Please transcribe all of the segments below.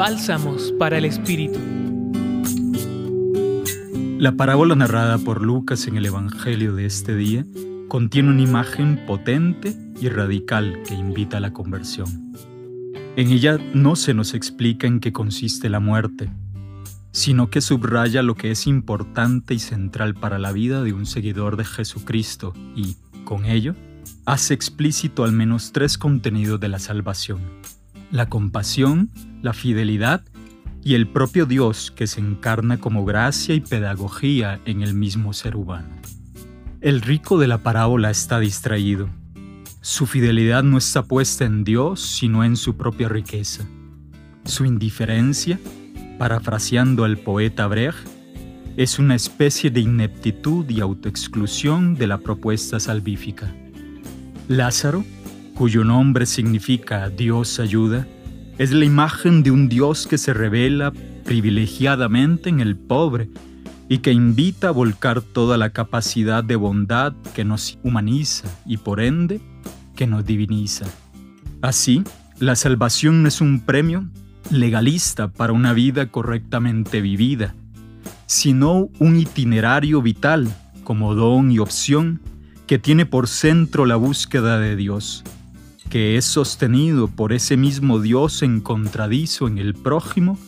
Bálsamos para el Espíritu. La parábola narrada por Lucas en el Evangelio de este día contiene una imagen potente y radical que invita a la conversión. En ella no se nos explica en qué consiste la muerte, sino que subraya lo que es importante y central para la vida de un seguidor de Jesucristo y, con ello, hace explícito al menos tres contenidos de la salvación. La compasión, la fidelidad y el propio Dios que se encarna como gracia y pedagogía en el mismo ser humano. El rico de la parábola está distraído. Su fidelidad no está puesta en Dios, sino en su propia riqueza. Su indiferencia, parafraseando al poeta Brecht, es una especie de ineptitud y autoexclusión de la propuesta salvífica. Lázaro, cuyo nombre significa Dios ayuda, es la imagen de un Dios que se revela privilegiadamente en el pobre y que invita a volcar toda la capacidad de bondad que nos humaniza y por ende que nos diviniza. Así, la salvación no es un premio legalista para una vida correctamente vivida, sino un itinerario vital como don y opción que tiene por centro la búsqueda de Dios, que es sostenido por ese mismo Dios encontradizo en el prójimo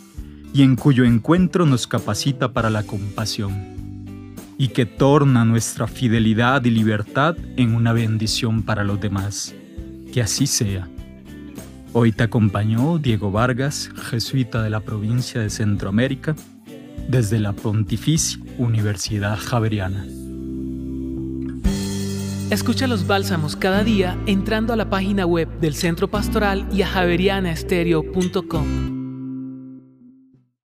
y en cuyo encuentro nos capacita para la compasión, y que torna nuestra fidelidad y libertad en una bendición para los demás. Que así sea. Hoy te acompañó Diego Vargas, jesuita de la provincia de Centroamérica, desde la Pontificia Universidad Javeriana. Escucha los bálsamos cada día entrando a la página web del Centro Pastoral y a javerianaestereo.com.